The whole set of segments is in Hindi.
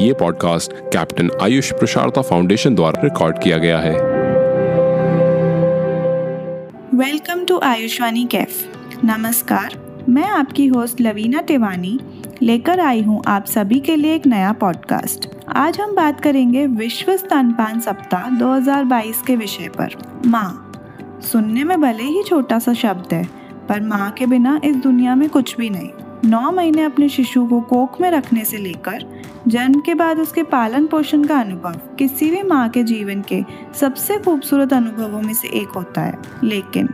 ये पॉडकास्ट कैप्टन आयुष प्रशारता फाउंडेशन द्वारा रिकॉर्ड किया गया है। वेलकम टू आयुष्वानी कैफ नमस्कार, मैं आपकी होस्ट लवीना तिवानी लेकर आई हूँ आप सभी के लिए एक नया पॉडकास्ट आज हम बात करेंगे विश्व स्तनपान सप्ताह 2022 के विषय पर। माँ, सुनने में भले ही छोटा सा शब्द है, पर माँ के बिना इस दुनिया में कुछ भी नहीं। नौ महीने अपने शिशु को कोख में रखने से लेकर जन्म के बाद उसके पालन पोषण का अनुभव किसी भी माँ के जीवन के सबसे खूबसूरत अनुभवों में से एक होता है। लेकिन,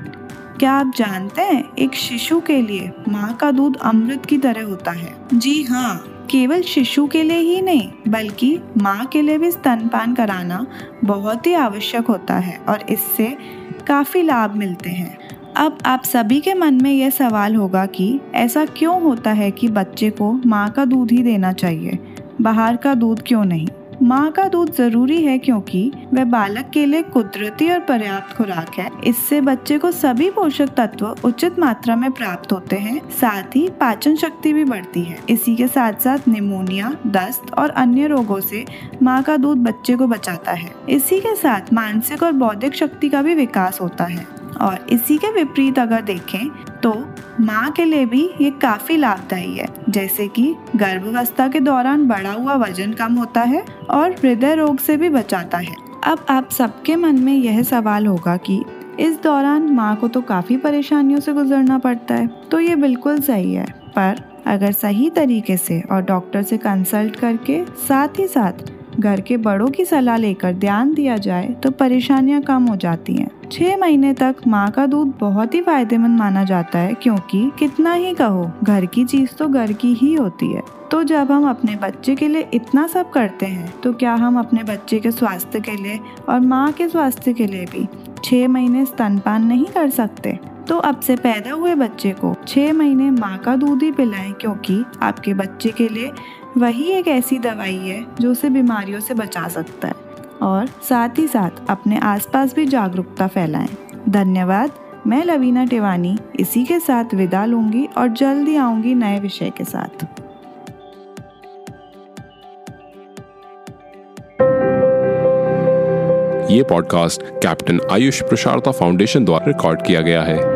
क्या आप जानते हैं, एक शिशु के लिए माँ का दूध अमृत की तरह होता है? जी हाँ केवल शिशु के लिए ही नहीं, बल्कि माँ के लिए भी स्तनपान कराना बहुत ही आवश्यक होता है और इससे काफ़ी लाभ मिलते हैं। अब आप सभी के मन में यह सवाल होगा कि ऐसा क्यों होता है कि बच्चे को माँ का दूध ही देना चाहिए? बाहर का दूध क्यों नहीं? माँ का दूध ज़रूरी है क्योंकि वह बालक के लिए कुदरती और पर्याप्त खुराक है। इससे बच्चे को सभी पोषक तत्व उचित मात्रा में प्राप्त होते हैं। साथ ही पाचन शक्ति भी बढ़ती है। इसी के साथ साथ निमोनिया, दस्त और अन्य रोगों से माँ का दूध बच्चे को बचाता है। इसी के साथ मानसिक और बौद्धिक शक्ति का भी विकास होता है। और इसी के विपरीत अगर देखें तो माँ के लिए भी ये काफ़ी लाभदायी है। जैसे कि गर्भावस्था के दौरान बढ़ा हुआ वज़न कम होता है और हृदय रोग से भी बचाता है। अब आप सबके मन में यह सवाल होगा कि इस दौरान माँ को तो काफ़ी परेशानियों से गुजरना पड़ता है तो ये बिल्कुल सही है। पर अगर सही तरीके से और डॉक्टर से कंसल्ट करके साथ ही साथ घर के बड़ों की सलाह लेकर ध्यान दिया जाए तो परेशानियाँ कम हो जाती हैं। छह महीने तक माँ का दूध बहुत ही फ़ायदेमंद माना जाता है क्योंकि कितना ही कहो, घर की चीज़ तो घर की ही होती है। तो जब हम अपने बच्चे के लिए इतना सब करते हैं तो क्या हम अपने बच्चे के स्वास्थ्य के लिए और माँ के स्वास्थ्य के लिए भी छह महीने स्तनपान नहीं कर सकते? तो अब से पैदा हुए बच्चे को छह महीने माँ का दूध ही पिलाएँ, क्योंकि आपके बच्चे के लिए वही एक ऐसी दवाई है जो उसे बीमारियों से बचा सकता है। और साथ ही साथ अपने आसपास भी जागरूकता फैलाएँ। धन्यवाद, मैं लवीना टिवानी, इसी के साथ विदा लूँगी और जल्दी आऊँगी नए विषय के साथ। ये पॉडकास्ट कैप्टन आयुष प्रशारता फाउंडेशन द्वारा रिकॉर्ड किया गया है।